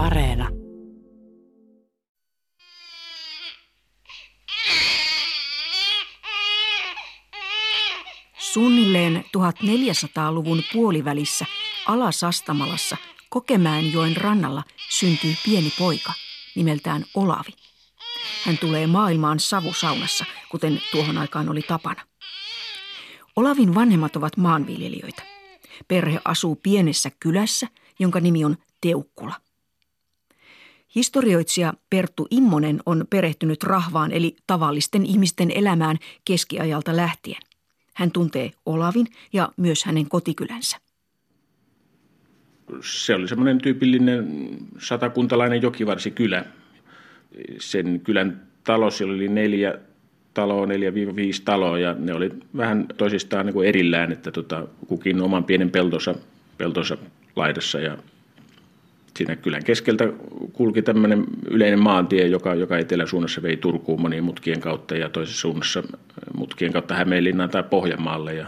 Areena. Suunnilleen 1400-luvun puolivälissä Alasastamalassa Kokemäenjoen rannalla syntyy pieni poika nimeltään Olavi. Hän tulee maailmaan savusaunassa, kuten tuohon aikaan oli tapana. Olavin vanhemmat ovat maanviljelijöitä. Perhe asuu pienessä kylässä, jonka nimi on Teukkula. Historioitsija Perttu Immonen on perehtynyt rahvaan eli tavallisten ihmisten elämään keskiajalta lähtien. Hän tuntee Olavin ja myös hänen kotikylänsä. Se oli semmoinen tyypillinen satakuntalainen jokivarsikylä. Sen kylän talossa oli neljä taloa, neljä viisi taloa ja ne oli vähän toisistaan niin kuin erillään, että tota, kukin oman pienen peltonsa, peltonsa laidassa ja siinä kylän keskeltä kulki tämmöinen yleinen maantie, joka, joka eteläsuunnassa vei Turkuun monien mutkien kautta ja toisessa suunnassa mutkien kautta Hämeenlinnaan tai Pohjanmaalle. Ja,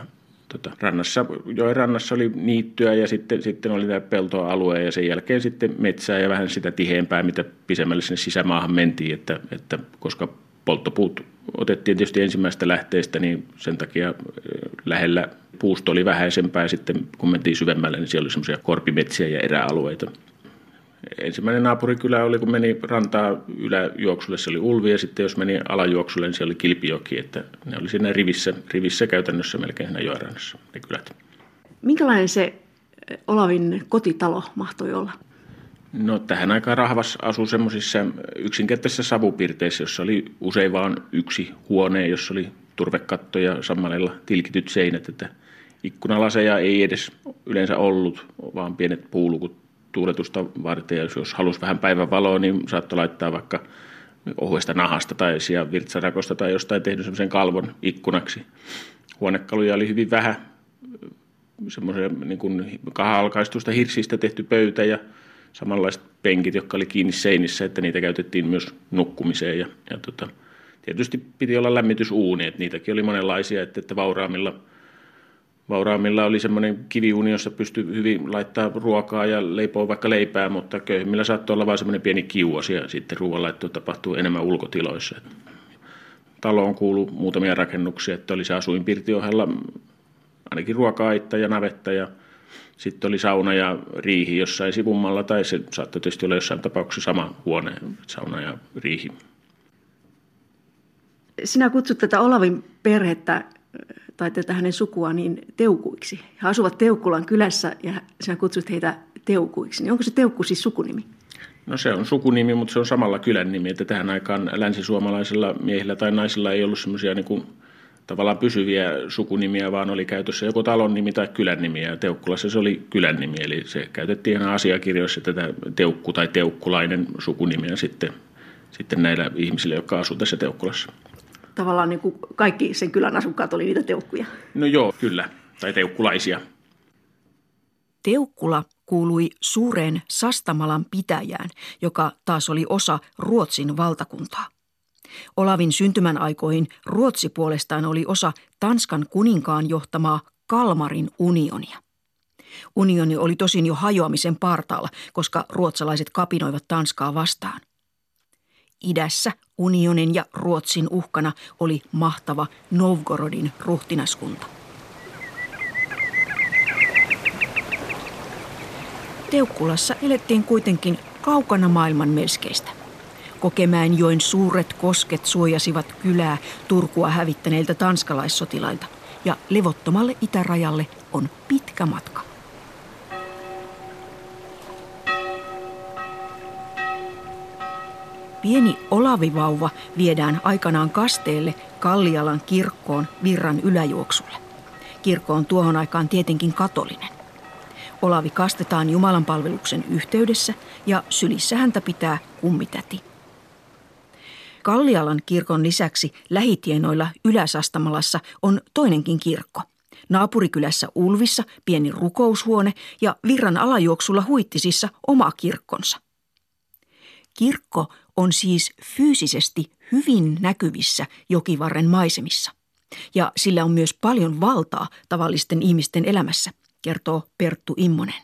tota, rannassa, joen rannassa oli niittyä ja sitten, sitten oli tämä peltoalue ja sen jälkeen sitten metsää ja vähän sitä tiheämpää, mitä pisemmälle sinne sisämaahan mentiin, että, että koska polttopuut otettiin tietysti ensimmäistä lähteestä, niin sen takia lähellä puusto oli vähäisempää. Sitten kun mentiin syvemmälle, niin siellä oli semmoisia korpimetsiä ja eräalueita ensimmäinen naapurikylä oli, kun meni rantaa yläjuoksulle, se oli Ulvi, ja sitten jos meni alajuoksulle, niin siellä oli Kilpijoki, että ne oli siinä rivissä, rivissä käytännössä melkein siinä joerannassa, ne kylät. Minkälainen se Olavin kotitalo mahtoi olla? No tähän aikaan rahvas asui semmoisissa yksinkertaisissa savupirteissä, jossa oli usein vain yksi huone, jossa oli turvekatto ja sammalella tilkityt seinät, että ikkunalaseja ei edes yleensä ollut, vaan pienet puulukut tuuletusta varten. Ja jos halusi vähän päivän valoa, niin saattoi laittaa vaikka ohuesta nahasta tai virtsarakosta tai jostain tehnyt semmoisen kalvon ikkunaksi. Huonekaluja oli hyvin vähän, semmoisen niin kuin kaha-alkaistusta hirsistä tehty pöytä ja samanlaiset penkit, jotka oli kiinni seinissä, että niitä käytettiin myös nukkumiseen. Ja, ja tota, tietysti piti olla lämmitysuuni, että niitäkin oli monenlaisia, että, että vauraammilla – Vauraammilla oli semmoinen kiviuni, jossa pystyi hyvin laittaa ruokaa ja leipoa vaikka leipää, mutta köyhimmillä saattoi olla vain semmoinen pieni kiuas ja sitten ruoanlaitto tapahtuu enemmän ulkotiloissa. Taloon kuului muutamia rakennuksia, että oli se asuinpirti ohella ainakin ruoka-aitta ja navetta ja sitten oli sauna ja riihi jossain sivummalla, tai se saattoi tietysti olla jossain tapauksessa sama huone, sauna ja riihi. Sinä kutsut tätä Olavin perhettä tai tätä hänen sukua niin teukuiksi. He asuvat Teukkulan kylässä ja sinä kutsut heitä teukuiksi. Niin onko se teukku siis sukunimi? No se on sukunimi, mutta se on samalla kylän nimi, että tähän aikaan länsisuomalaisilla miehillä tai naisilla ei ollut semmoisia niin tavallaan pysyviä sukunimiä, vaan oli käytössä joko talon nimi tai kylän nimi, ja Teukkulassa se oli kylän nimi, eli se käytettiin ihan asiakirjoissa tätä Teukku tai Teukkulainen sukunimiä sitten, sitten näillä ihmisillä, jotka asuvat tässä Teukkulassa tavallaan niin kuin kaikki sen kylän asukkaat oli niitä teukkuja. No joo, kyllä. Tai teukkulaisia. Teukkula kuului suureen Sastamalan pitäjään, joka taas oli osa Ruotsin valtakuntaa. Olavin syntymän aikoihin Ruotsi puolestaan oli osa Tanskan kuninkaan johtamaa Kalmarin unionia. Unioni oli tosin jo hajoamisen partaalla, koska ruotsalaiset kapinoivat Tanskaa vastaan. Idässä unionin ja Ruotsin uhkana oli mahtava Novgorodin ruhtinaskunta. Teukkulassa elettiin kuitenkin kaukana maailman melskeistä. Kokemäenjoen suuret kosket suojasivat kylää Turkua hävittäneiltä tanskalaissotilailta ja levottomalle itärajalle on pitkä matka. Pieni olavivauva viedään aikanaan kasteelle Kallialan kirkkoon virran yläjuoksulle. Kirkko on tuohon aikaan tietenkin katolinen. Olavi kastetaan Jumalan palveluksen yhteydessä ja sylissä häntä pitää kummitäti. Kallialan kirkon lisäksi lähitienoilla Yläsastamalassa on toinenkin kirkko. Naapurikylässä Ulvissa pieni rukoushuone ja virran alajuoksulla Huittisissa oma kirkkonsa. Kirkko on siis fyysisesti hyvin näkyvissä jokivarren maisemissa. Ja sillä on myös paljon valtaa tavallisten ihmisten elämässä, kertoo Perttu Immonen.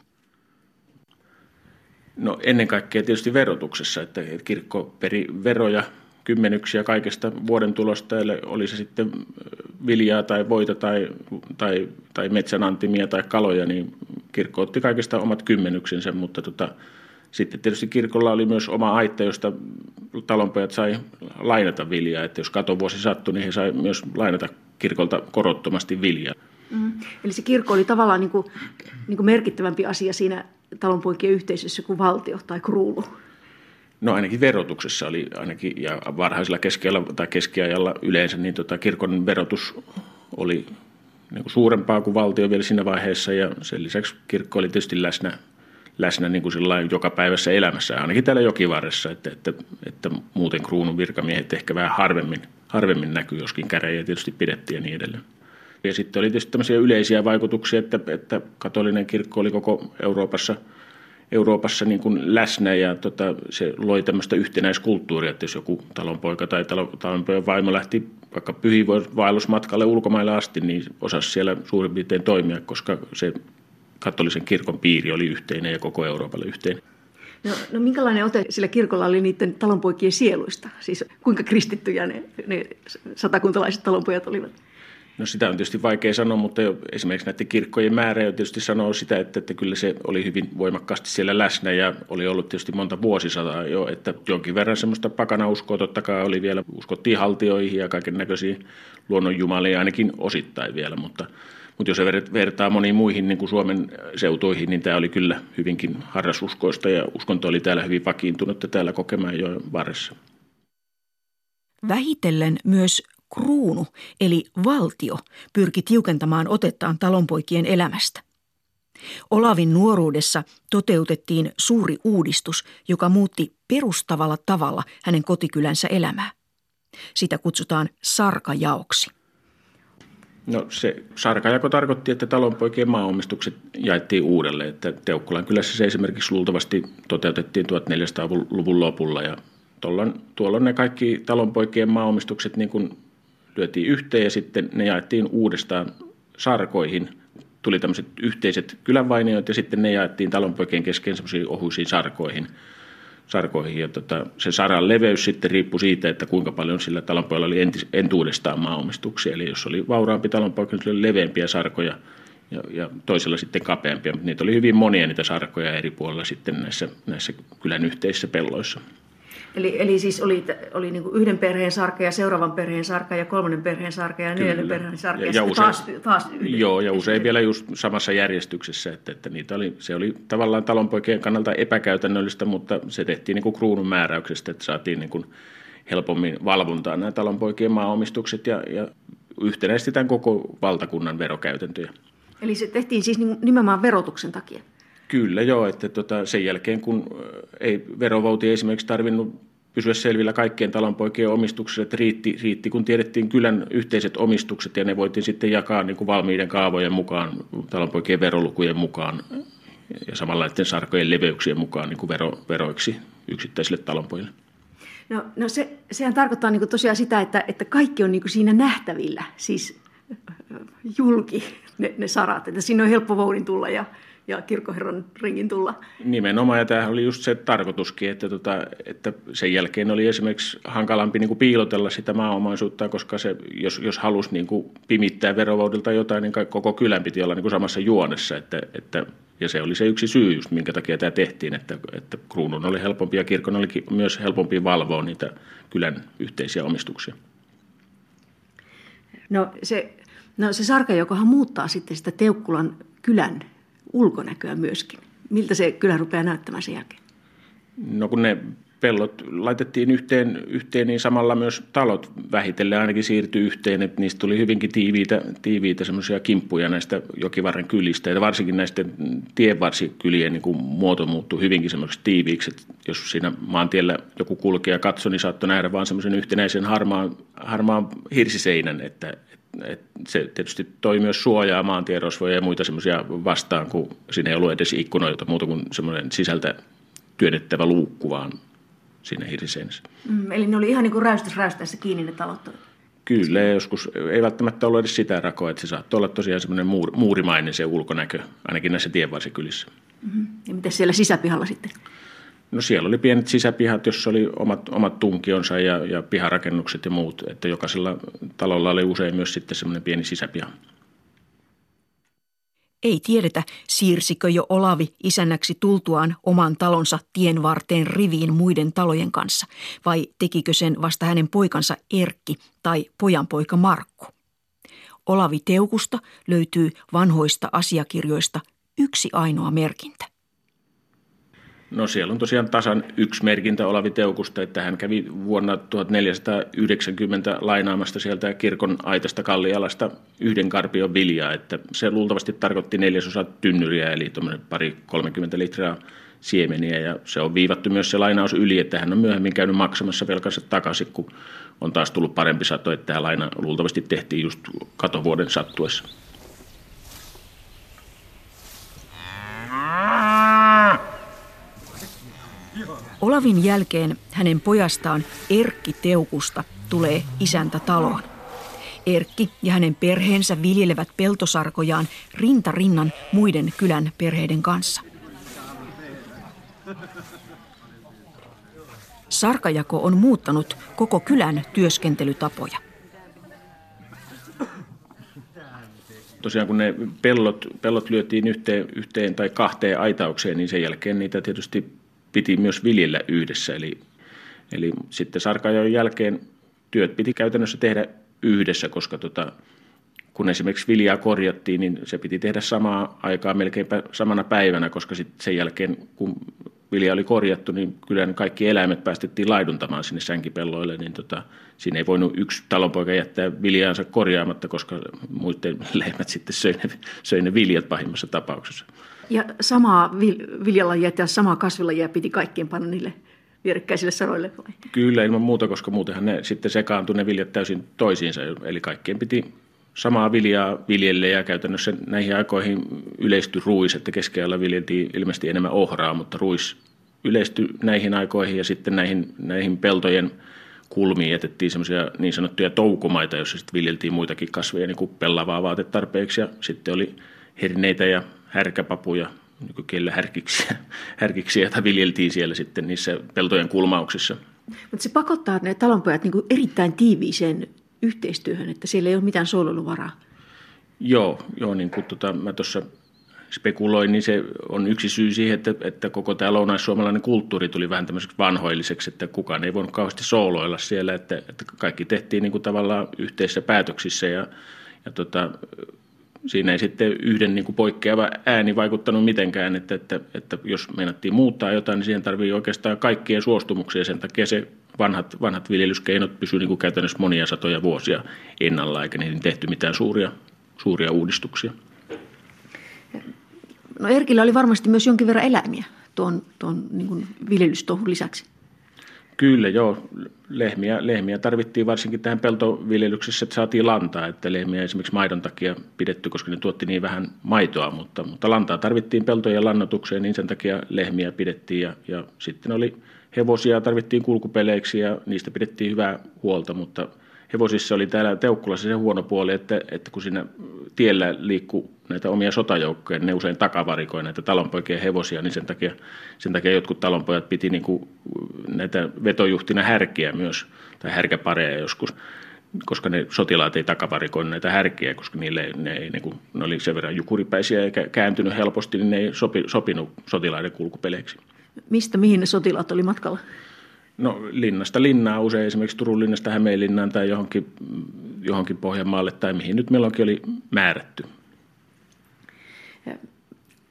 No ennen kaikkea tietysti verotuksessa, että kirkko peri veroja, kymmenyksiä kaikesta vuoden tulosta, oli se sitten viljaa tai voita tai, tai, tai metsänantimia tai kaloja, niin kirkko otti kaikesta omat kymmenyksensä, mutta tota, sitten tietysti kirkolla oli myös oma aitta, josta talonpojat sai lainata viljaa, että jos katovuosi sattui, niin he sai myös lainata kirkolta korottomasti viljaa. Mm. Eli se kirkko oli tavallaan niin kuin, niin kuin merkittävämpi asia siinä talonpoikien yhteisössä kuin valtio tai kruunu. No ainakin verotuksessa oli ainakin, ja varhaisella keskellä tai keskiajalla yleensä, niin tota, kirkon verotus oli niin kuin suurempaa kuin valtio vielä siinä vaiheessa, ja sen lisäksi kirkko oli tietysti läsnä, läsnä niin kuin joka päivässä elämässä, ainakin täällä jokivarressa, että, että, että muuten kruunun virkamiehet ehkä vähän harvemmin, harvemmin näkyy, joskin käräjiä tietysti pidettiin ja niin edelleen. Ja sitten oli tietysti tämmöisiä yleisiä vaikutuksia, että, että katolinen kirkko oli koko Euroopassa, Euroopassa niin kuin läsnä ja tota, se loi tämmöistä yhtenäiskulttuuria, että jos joku talonpoika tai talonpojan vaimo lähti vaikka pyhiinvaellusmatkalle ulkomaille asti, niin osasi siellä suurin piirtein toimia, koska se katolisen kirkon piiri oli yhteinen ja koko Euroopalle yhteinen. No, no minkälainen ote sillä kirkolla oli niiden talonpoikien sieluista? Siis kuinka kristittyjä ne, ne satakuntalaiset talonpojat olivat? No sitä on tietysti vaikea sanoa, mutta jo esimerkiksi näiden kirkkojen määrä jo tietysti sanoo sitä, että, että kyllä se oli hyvin voimakkaasti siellä läsnä ja oli ollut tietysti monta vuosisataa jo, että jonkin verran semmoista pakanauskoa totta kai oli vielä, uskottiin haltioihin ja kaiken näköisiin luonnonjumalia ainakin osittain vielä, mutta, mutta jos vertaa moniin muihin niin kuin Suomen seutuihin, niin tämä oli kyllä hyvinkin harrasuskoista ja uskonto oli täällä hyvin vakiintunut täällä kokemaan jo varressa. Vähitellen myös kruunu eli valtio pyrki tiukentamaan otettaan talonpoikien elämästä. Olavin nuoruudessa toteutettiin suuri uudistus, joka muutti perustavalla tavalla hänen kotikylänsä elämää. Sitä kutsutaan sarkajaoksi. No se sarkajako tarkoitti, että talonpoikien maaomistukset jaettiin uudelleen. Että Teukkulan kylässä se esimerkiksi luultavasti toteutettiin 1400-luvun lopulla ja tuolla ne kaikki talonpoikien maaomistukset niin kuin lyötiin yhteen ja sitten ne jaettiin uudestaan sarkoihin. Tuli tämmöiset yhteiset kylänvainioit ja sitten ne jaettiin talonpoikien kesken semmoisiin ohuisiin sarkoihin. Sarkoihin. Ja tota, se saran leveys sitten riippui siitä, että kuinka paljon sillä talonpojalla oli entis, entuudestaan maaomistuksia. Eli jos oli vauraampi talonpoika, niin oli leveämpiä sarkoja ja, ja toisella sitten kapeampia. Mutta niitä oli hyvin monia niitä sarkoja eri puolilla sitten näissä, näissä kylän yhteisissä pelloissa. Eli, eli siis oli, oli niin yhden perheen sarka ja seuraavan perheen sarka ja kolmannen perheen sarka ja neljännen perheen sarka ja, ja, ja usein, taas, taas yhden, Joo, ja usein vielä just samassa järjestyksessä, että, että niitä oli, se oli tavallaan talonpoikien kannalta epäkäytännöllistä, mutta se tehtiin niin kuin kruunun määräyksestä, että saatiin niin kuin helpommin valvontaa nämä talonpoikien maaomistukset ja, ja yhtenäistetään koko valtakunnan verokäytäntöjä. Eli se tehtiin siis nimenomaan verotuksen takia? Kyllä joo, että tota, sen jälkeen kun ei verovouti esimerkiksi tarvinnut pysyä selvillä kaikkien talonpoikien omistuksessa, että riitti, riitti, kun tiedettiin kylän yhteiset omistukset ja ne voitiin sitten jakaa niin kuin valmiiden kaavojen mukaan, talonpoikien verolukujen mukaan ja samalla näiden sarkojen leveyksien mukaan niin kuin vero, veroiksi yksittäisille talonpojille. No, no se, sehän tarkoittaa niin kuin tosiaan sitä, että, että kaikki on niin kuin siinä nähtävillä, siis julki ne, ne sarat, että siinä on helppo voudin tulla ja ja kirkkoherran ringin tulla. Nimenomaan, ja tämähän oli just se tarkoituskin, että, tota, että sen jälkeen oli esimerkiksi hankalampi niin kuin piilotella sitä maaomaisuutta, koska se, jos, jos halusi niin kuin pimittää verovaudilta jotain, niin koko kylän piti olla niin kuin samassa juonessa, että, että ja se oli se yksi syy, just minkä takia tämä tehtiin, että, että kruunun oli helpompi ja kirkon oli myös helpompi valvoa niitä kylän yhteisiä omistuksia. No se, no se sarka, jokohan muuttaa sitten sitä Teukkulan kylän ulkonäköä myöskin. Miltä se kyllä rupeaa näyttämään sen jälkeen? No kun ne pellot laitettiin yhteen, yhteen niin samalla myös talot vähitellen ainakin siirtyi yhteen, että niistä tuli hyvinkin tiiviitä, tiiviitä semmoisia kimppuja näistä jokivarren kylistä, ja varsinkin näistä tienvarsikylien niin kuin muoto muuttui hyvinkin semmoiseksi tiiviiksi, että jos siinä maantiellä joku kulkija katsoi, niin saattoi nähdä vaan semmoisen yhtenäisen harmaan, harmaan hirsiseinän, että, et se tietysti toi myös suojaa maantierosvoja ja muita semmoisia vastaan, kun siinä ei ollut edes ikkunoita muuta kuin semmoinen sisältä työnnettävä luukku vaan siinä hirsiseinässä. Mm, eli ne oli ihan niin kuin räystys räystäessä kiinni ne talot? Kyllä, joskus ei välttämättä ollut edes sitä rakoa, että se saattoi olla tosiaan semmoinen muur, muurimainen se ulkonäkö, ainakin näissä tienvarsikylissä. Mm-hmm. Ja miten siellä sisäpihalla sitten? No siellä oli pienet sisäpihat, jossa oli omat, omat tunkionsa ja, ja piharakennukset ja muut. Että jokaisella talolla oli usein myös sitten semmoinen pieni sisäpiha. Ei tiedetä, siirsikö jo Olavi isännäksi tultuaan oman talonsa tien varteen riviin muiden talojen kanssa, vai tekikö sen vasta hänen poikansa Erkki tai pojanpoika Markku. Olavi Teukusta löytyy vanhoista asiakirjoista yksi ainoa merkintä. No siellä on tosiaan tasan yksi merkintä Olavi Teukusta, että hän kävi vuonna 1490 lainaamasta sieltä kirkon aitasta Kallialasta yhden karpion viljaa, että se luultavasti tarkoitti neljäsosa tynnyriä, eli pari 30 litraa siemeniä, ja se on viivattu myös se lainaus yli, että hän on myöhemmin käynyt maksamassa velkansa takaisin, kun on taas tullut parempi sato, että tämä laina luultavasti tehtiin just katovuoden sattuessa. Olavin jälkeen hänen pojastaan Erkki Teukusta tulee isäntä taloon. Erkki ja hänen perheensä viljelevät peltosarkojaan rinta rinnan muiden kylän perheiden kanssa. Sarkajako on muuttanut koko kylän työskentelytapoja. Tosiaan kun ne pellot, pellot lyötiin yhteen, yhteen tai kahteen aitaukseen, niin sen jälkeen niitä tietysti piti myös viljellä yhdessä. Eli, eli sitten sarkajon jälkeen työt piti käytännössä tehdä yhdessä, koska tota, kun esimerkiksi viljaa korjattiin, niin se piti tehdä samaa aikaa melkeinpä samana päivänä, koska sitten sen jälkeen, kun vilja oli korjattu, niin kyllä kaikki eläimet päästettiin laiduntamaan sinne sänkipelloille, niin tota, siinä ei voinut yksi talonpoika jättää viljaansa korjaamatta, koska muiden lehmät sitten söi ne, söi ne viljat pahimmassa tapauksessa. Ja samaa viljalajia ja samaa kasvilajia piti kaikkien panna niille vierekkäisille saroille vai? Kyllä, ilman muuta, koska muutenhan ne sitten sekaantui ne viljat täysin toisiinsa. Eli kaikkien piti samaa viljaa viljelle ja käytännössä näihin aikoihin yleistyi ruis, että keskellä viljeltiin ilmeisesti enemmän ohraa, mutta ruis yleistyi näihin aikoihin ja sitten näihin, näihin peltojen kulmiin jätettiin semmoisia niin sanottuja toukomaita, joissa sitten viljeltiin muitakin kasveja, niin kuin pellavaa vaatetarpeeksi ja sitten oli herneitä ja härkäpapuja, nykykielellä härkiksiä, härkiksiä, joita viljeltiin siellä sitten niissä peltojen kulmauksissa. Mutta se pakottaa ne talonpojat niin erittäin tiiviiseen yhteistyöhön, että siellä ei ole mitään sooloiluvaraa. Joo, joo niin kuin tota, mä tuossa spekuloin, niin se on yksi syy siihen, että, että koko tämä lounaissuomalainen kulttuuri tuli vähän tämmöiseksi vanhoilliseksi, että kukaan ei voinut kauheasti sooloilla siellä, että, että kaikki tehtiin niin kuin tavallaan yhteisissä päätöksissä ja, ja tota, siinä ei sitten yhden niin kuin poikkeava ääni vaikuttanut mitenkään, että, että, että jos meinattiin muuttaa jotain, niin siihen tarvii oikeastaan kaikkien suostumuksia. Sen takia se vanhat, vanhat viljelyskeinot pysyivät niin kuin käytännössä monia satoja vuosia ennalla, eikä niihin tehty mitään suuria, suuria uudistuksia. No Erkillä oli varmasti myös jonkin verran eläimiä tuon, tuon niin viljelystohun lisäksi. Kyllä joo, lehmiä, lehmiä tarvittiin varsinkin tähän peltoviljelyksessä, että saatiin lantaa, että lehmiä esimerkiksi maidon takia pidetty, koska ne tuotti niin vähän maitoa, mutta, mutta lantaa tarvittiin peltojen lannotukseen, niin sen takia lehmiä pidettiin ja, ja sitten oli hevosia, tarvittiin kulkupeleiksi ja niistä pidettiin hyvää huolta, mutta hevosissa oli täällä Teukkulassa se huono puoli, että, että kun siinä tiellä liikkuu näitä omia sotajoukkoja, niin ne usein takavarikoi näitä talonpoikien hevosia, niin sen takia, sen takia jotkut talonpojat piti niin kuin näitä vetojuhtina härkiä myös, tai härkäpareja joskus, koska ne sotilaat ei takavarikoinut näitä härkiä, koska niille ne, ei, niin kuin, ne oli sen verran jukuripäisiä ja kääntynyt helposti, niin ne ei sopi, sopinut sotilaiden kulkupeleiksi. Mistä mihin ne sotilaat oli matkalla? No linnasta linnaa usein esimerkiksi Turun linnasta Hämeenlinnaan tai johonkin, johonkin Pohjanmaalle tai mihin nyt milloinkin oli määrätty.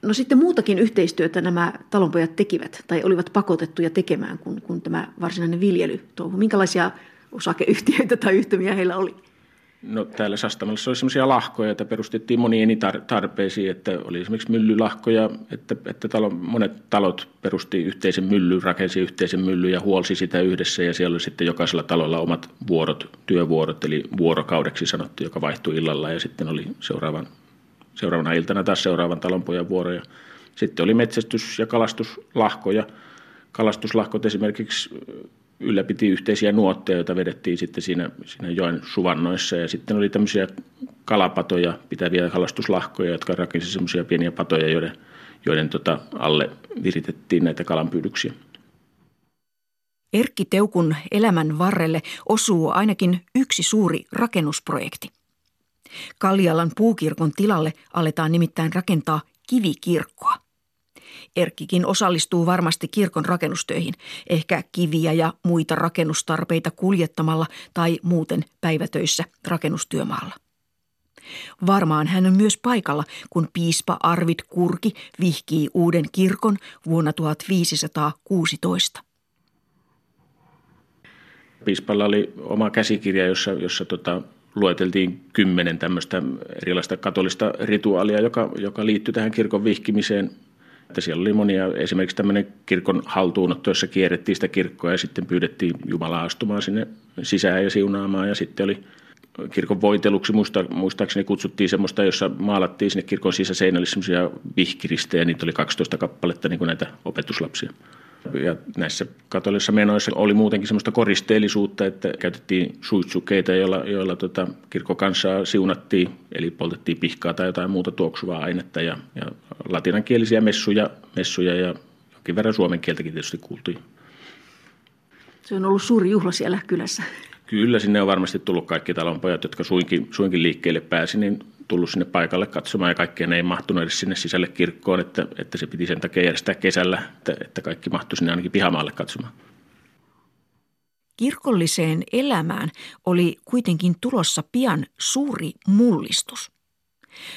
No sitten muutakin yhteistyötä nämä talonpojat tekivät tai olivat pakotettuja tekemään kuin, kuin tämä varsinainen viljely. Minkälaisia osakeyhtiöitä tai yhtymiä heillä oli? No täällä Sastamalassa oli sellaisia lahkoja, joita perustettiin moniin tar- tarpeisiin, että oli esimerkiksi myllylahkoja, että, että talo, monet talot perusti yhteisen myllyn, rakensi yhteisen myllyn ja huolsi sitä yhdessä ja siellä oli sitten jokaisella talolla omat vuorot, työvuorot, eli vuorokaudeksi sanottu, joka vaihtui illalla ja sitten oli seuraavan, seuraavana iltana taas seuraavan talonpojan vuoro ja sitten oli metsästys- ja kalastuslahkoja. Kalastuslahkot esimerkiksi ylläpiti yhteisiä nuotteja, joita vedettiin sitten siinä, siinä joen suvannoissa. Ja sitten oli tämmöisiä kalapatoja, pitäviä kalastuslahkoja, jotka rakensivat semmoisia pieniä patoja, joiden, joiden tota alle viritettiin näitä kalanpyydyksiä. Erkki Teukun elämän varrelle osuu ainakin yksi suuri rakennusprojekti. Kallialan puukirkon tilalle aletaan nimittäin rakentaa kivikirkkoa. Erkkikin osallistuu varmasti kirkon rakennustöihin, ehkä kiviä ja muita rakennustarpeita kuljettamalla tai muuten päivätöissä rakennustyömaalla. Varmaan hän on myös paikalla, kun piispa Arvid Kurki vihkii uuden kirkon vuonna 1516. Piispalla oli oma käsikirja, jossa, jossa tota, lueteltiin kymmenen tämmöistä erilaista katolista rituaalia, joka, joka liittyi tähän kirkon vihkimiseen. Että siellä oli monia, esimerkiksi tämmöinen kirkon haltuunotto, jossa kierrettiin sitä kirkkoa ja sitten pyydettiin Jumalaa astumaan sinne sisään ja siunaamaan. Ja sitten oli kirkon voiteluksi, muista, muistaakseni kutsuttiin semmoista, jossa maalattiin sinne kirkon sisäseinälle semmoisia vihkiristejä, niitä oli 12 kappaletta niin kuin näitä opetuslapsia. Ja näissä katolisissa menoissa oli muutenkin semmoista koristeellisuutta, että käytettiin suitsukeita, joilla, joilla tota, kirkkokansaa siunattiin, eli poltettiin pihkaa tai jotain muuta tuoksuvaa ainetta ja, ja latinankielisiä messuja, messuja ja jonkin verran suomen kieltäkin tietysti kuultiin. Se on ollut suuri juhla siellä kylässä. Kyllä, sinne on varmasti tullut kaikki talonpojat, jotka suinkin, suinkin liikkeelle pääsi, niin tullut sinne paikalle katsomaan ja kaikkien ei mahtunut edes sinne sisälle kirkkoon, että, että se piti sen takia järjestää kesällä, että, että kaikki mahtui sinne ainakin pihamaalle katsomaan. Kirkolliseen elämään oli kuitenkin tulossa pian suuri mullistus.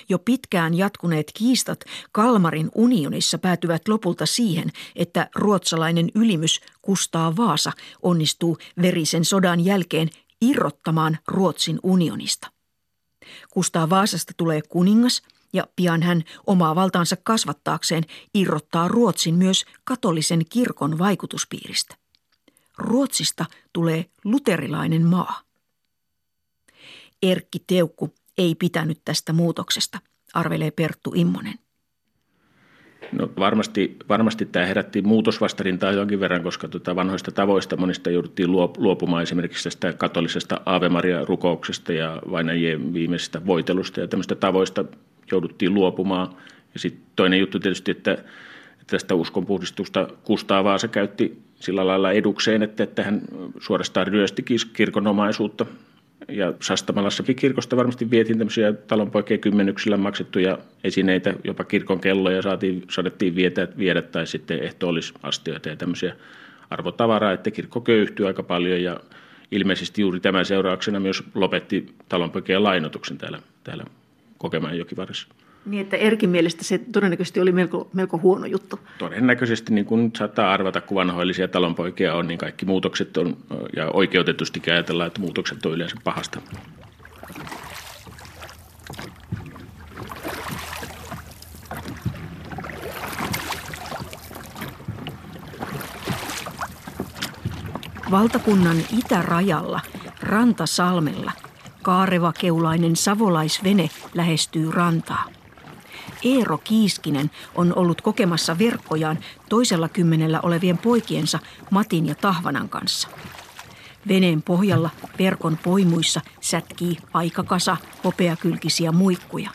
Jo pitkään jatkuneet kiistat Kalmarin unionissa päätyvät lopulta siihen, että ruotsalainen ylimys Kustaa Vaasa onnistuu verisen sodan jälkeen irrottamaan Ruotsin unionista. Kustaa Vaasasta tulee kuningas ja pian hän omaa valtaansa kasvattaakseen irrottaa Ruotsin myös katolisen kirkon vaikutuspiiristä. Ruotsista tulee luterilainen maa. Erkki Teukku ei pitänyt tästä muutoksesta, arvelee Perttu Immonen. No varmasti, varmasti tämä herätti muutosvastarintaa jonkin verran, koska tuota vanhoista tavoista monista jouduttiin luopumaan esimerkiksi tästä katolisesta Ave Maria-rukouksesta ja vainajien viimeisestä voitelusta ja tämmöistä tavoista jouduttiin luopumaan. Ja sitten toinen juttu tietysti, että, tästä uskonpuhdistusta Kustaa Vaasa käytti sillä lailla edukseen, että, että hän suorastaan ryösti kirkon omaisuutta ja Sastamalassakin kirkosta varmasti vietiin tämmöisiä talonpoikien kymmenyksillä maksettuja esineitä, jopa kirkon kelloja saatiin, saadettiin vietä, viedä tai sitten ehtoollisastioita ja tämmöisiä arvotavaraa, että kirkko köyhtyi aika paljon ja ilmeisesti juuri tämän seurauksena myös lopetti talonpoikien lainotuksen täällä, täällä Kokemaan jokivarissa. Niin, että Erkin mielestä se todennäköisesti oli melko, melko huono juttu. Todennäköisesti, niin kuin saattaa arvata, kun vanhoillisia talonpoikia on, niin kaikki muutokset on, ja oikeutetusti ajatellaan, että muutokset on yleensä pahasta. Valtakunnan itärajalla, Rantasalmella, kaareva keulainen savolaisvene lähestyy rantaa. Eero Kiiskinen on ollut kokemassa verkkojaan toisella kymmenellä olevien poikiensa Matin ja Tahvanan kanssa. Veneen pohjalla verkon poimuissa sätkii aikakasa hopeakylkisiä muikkuja.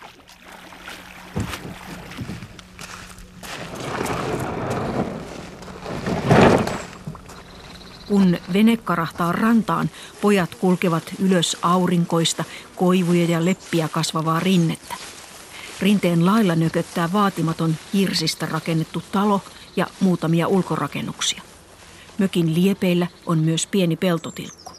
Kun vene karahtaa rantaan, pojat kulkevat ylös aurinkoista, koivuja ja leppiä kasvavaa rinnettä. Rinteen lailla nököttää vaatimaton hirsistä rakennettu talo ja muutamia ulkorakennuksia. Mökin liepeillä on myös pieni peltotilkku.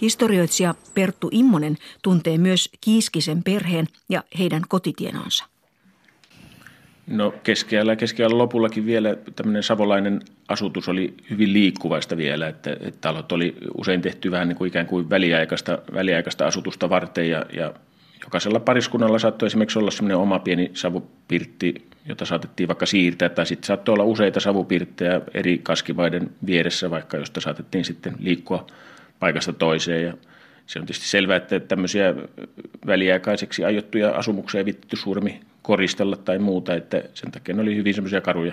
Historioitsija Perttu Immonen tuntee myös Kiiskisen perheen ja heidän kotitienonsa. No keskiajalla ja lopullakin vielä tämmöinen savolainen asutus oli hyvin liikkuvaista vielä, että, että talot oli usein tehty vähän niin kuin ikään kuin väliaikaista, väliaikaista asutusta varten ja, ja jokaisella pariskunnalla saattoi esimerkiksi olla semmoinen oma pieni savupirtti, jota saatettiin vaikka siirtää, tai sitten saattoi olla useita savupirttejä eri kaskimaiden vieressä, vaikka josta saatettiin sitten liikkua paikasta toiseen. Ja se on tietysti selvää, että tämmöisiä väliaikaiseksi aiottuja asumuksia ei vittu suuremmin koristella tai muuta, että sen takia ne oli hyvin semmoisia karuja,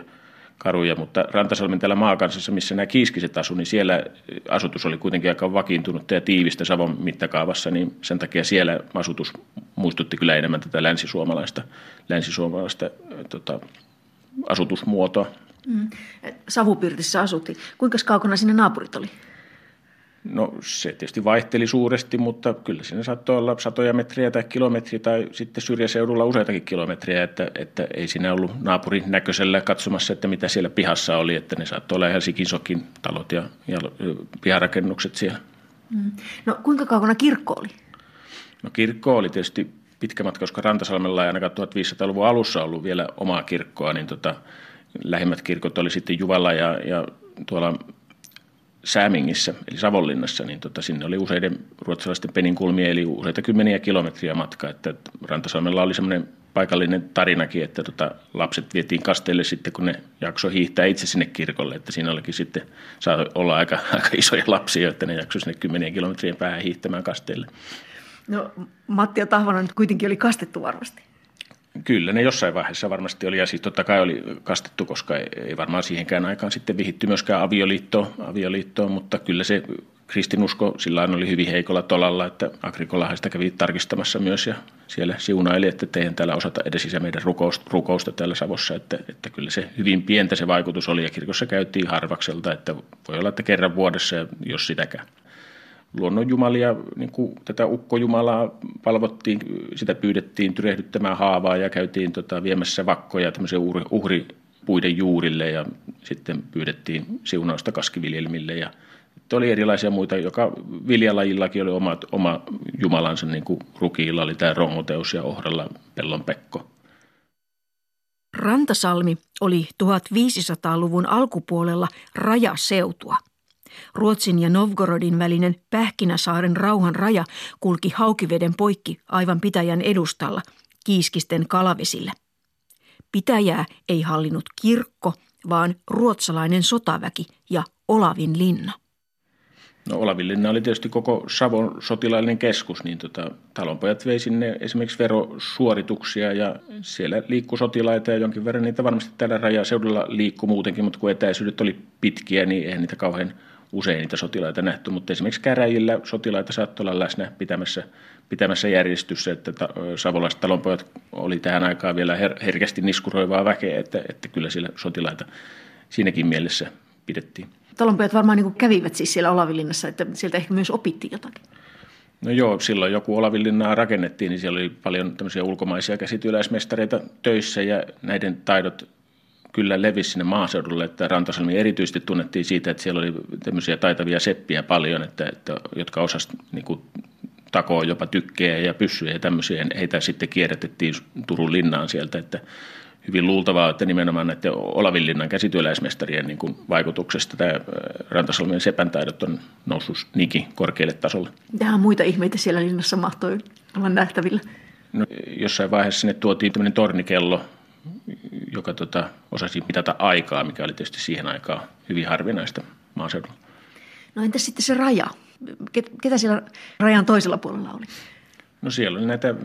karuja, mutta Rantasalmen täällä maakansassa, missä nämä kiiskiset asuivat, niin siellä asutus oli kuitenkin aika vakiintunutta ja tiivistä Savon mittakaavassa, niin sen takia siellä asutus muistutti kyllä enemmän tätä länsisuomalaista, länsisuomalaista tota, asutusmuotoa. Mm. Savupirtissä asuttiin. Kuinka kaukana sinne naapurit oli? No se tietysti vaihteli suuresti, mutta kyllä siinä saattoi olla satoja metriä tai kilometriä tai sitten syrjäseudulla useitakin kilometriä, että, että ei siinä ollut naapurin näköisellä katsomassa, että mitä siellä pihassa oli, että ne saattoi olla Helsingin sokin talot ja, ja piharakennukset siellä. Mm. No kuinka kaukana kirkko oli? No kirkko oli tietysti pitkä matka, koska Rantasalmella ei ainakaan 1500-luvun alussa ollut vielä omaa kirkkoa, niin tota, lähimmät kirkot oli sitten Juvalla ja, ja tuolla Säämingissä, eli Savonlinnassa, niin tota, sinne oli useiden ruotsalaisten peninkulmia, eli useita kymmeniä kilometriä matkaa. Että Rantasalmella oli semmoinen paikallinen tarinakin, että tota, lapset vietiin kasteelle sitten, kun ne jakso hiihtää itse sinne kirkolle, että siinä olikin sitten, saa olla aika, aika isoja lapsia, että ne jakso sinne kymmenien kilometrien päähän hiihtämään kasteelle. No Matti ja Tahvanen kuitenkin oli kastettu varmasti. Kyllä ne jossain vaiheessa varmasti oli ja siis totta kai oli kastettu, koska ei varmaan siihenkään aikaan sitten vihitty myöskään avioliittoon, avioliittoon mutta kyllä se kristinusko sillä oli hyvin heikolla tolalla, että Agrikolahan sitä kävi tarkistamassa myös ja siellä siunaili, että teidän täällä osata edes isä meidän rukousta, rukousta täällä Savossa, että, että kyllä se hyvin pientä se vaikutus oli ja kirkossa käytiin harvakselta, että voi olla, että kerran vuodessa, jos sitäkään luonnonjumalia, niin kuin tätä ukkojumalaa palvottiin, sitä pyydettiin tyrehdyttämään haavaa ja käytiin tota, viemässä vakkoja tämmöisen uhri, puiden juurille ja sitten pyydettiin siunausta kaskiviljelmille ja oli erilaisia muita, joka viljalajillakin oli oma, oma jumalansa, niin kuin rukiilla oli tämä rongoteus ja ohralla pellon pekko. Rantasalmi oli 1500-luvun alkupuolella rajaseutua – Ruotsin ja Novgorodin välinen Pähkinäsaaren rauhan raja kulki Haukiveden poikki aivan pitäjän edustalla, Kiiskisten kalavesillä. Pitäjää ei hallinnut kirkko, vaan ruotsalainen sotaväki ja Olavin linna. No Olavinlinna oli tietysti koko Savon sotilaallinen keskus, niin tota, talonpojat vei sinne esimerkiksi verosuorituksia ja siellä liikkui sotilaita ja jonkin verran niitä varmasti täällä rajaseudulla liikkui muutenkin, mutta kun etäisyydet oli pitkiä, niin eihän niitä kauhean usein niitä sotilaita nähty, mutta esimerkiksi käräjillä sotilaita saattoi olla läsnä pitämässä, pitämässä järjestyssä, että ta, savolaiset talonpojat oli tähän aikaan vielä her, herkästi niskuroivaa väkeä, että, että kyllä siellä sotilaita siinäkin mielessä pidettiin. Talonpojat varmaan niin kävivät siis siellä Olavinlinnassa, että sieltä ehkä myös opittiin jotakin. No joo, silloin joku Olavinlinnaa rakennettiin, niin siellä oli paljon tämmöisiä ulkomaisia käsityöläismestareita töissä ja näiden taidot kyllä levisi sinne maaseudulle, että Rantasalmi erityisesti tunnettiin siitä, että siellä oli tämmöisiä taitavia seppiä paljon, että, että jotka osasivat niin takoa jopa tykkejä ja pyssyjä ja tämmöisiä. Heitä sitten kierrätettiin Turun linnaan sieltä, että hyvin luultavaa, että nimenomaan näiden Olavinlinnan käsityöläismestarien niin kuin vaikutuksesta tämä Rantasalmien sepän taidot on noussut niinkin korkealle tasolle. Tähän muita ihmeitä siellä linnassa mahtoi olla nähtävillä? No, jossain vaiheessa sinne tuotiin tämmöinen tornikello, joka tota, osasi mitata aikaa, mikä oli tietysti siihen aikaan hyvin harvinaista maaseudulla. No entäs sitten se raja? Ketä siellä rajan toisella puolella oli? No siellä oli näitä